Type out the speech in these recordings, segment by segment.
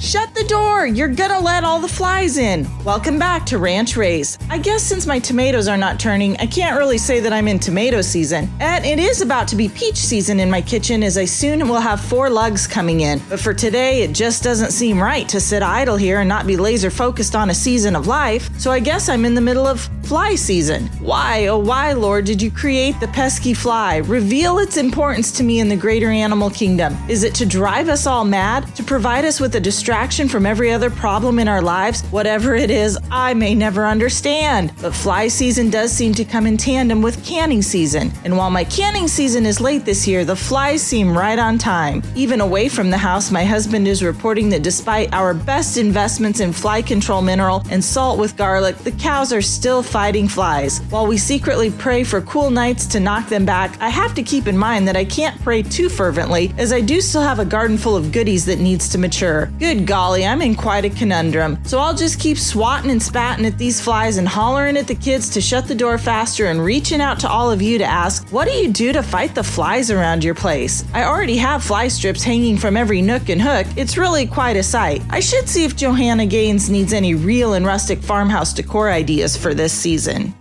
Shut the door! You're gonna let all the flies in. Welcome back to Ranch Raised. I guess since my tomatoes are not turning, I can't really say that I'm in tomato season. And it is about to be peach season in my kitchen as I soon will have four lugs coming in. But for today, it just doesn't seem right to sit idle here and not be laser focused on a season of life. So I guess I'm in the middle of fly season. Why, oh why, Lord, did you create the pesky fly? Reveal its importance to me in the greater animal kingdom. Is it to drive us all mad? To provide us with a from every other problem in our lives? Whatever it is, I may never understand. But fly season does seem to come in tandem with canning season. And while my canning season is late this year, the flies seem right on time. Even away from the house, my husband is reporting that despite our best investments in fly control mineral and salt with garlic, the cows are still fighting flies. While we secretly pray for cool nights to knock them back, I have to keep in mind that I can't pray too fervently, as I do still have a garden full of goodies that needs to mature. Good golly, I'm in quite a conundrum. So I'll just keep swatting and spatting at these flies and hollering at the kids to shut the door faster and reaching out to all of you to ask, what do you do to fight the flies around your place? I already have fly strips hanging from every nook and hook. It's really quite a sight. I should see if Joanna Gaines needs any real and rustic farmhouse decor ideas for this season.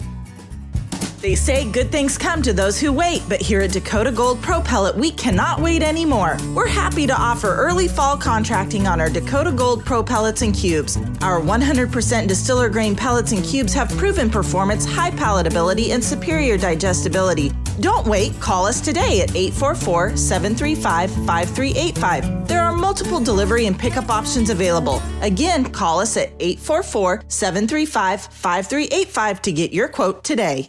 They say good things come to those who wait, but here at Dakota Gold Pro Pellet, we cannot wait anymore. We're happy to offer early fall contracting on our Dakota Gold Pro Pellets and Cubes. Our 100% distiller grain pellets and cubes have proven performance, high palatability, and superior digestibility. Don't wait, call us today at 844 735 5385. There are multiple delivery and pickup options available. Again, call us at 844 735 5385 to get your quote today.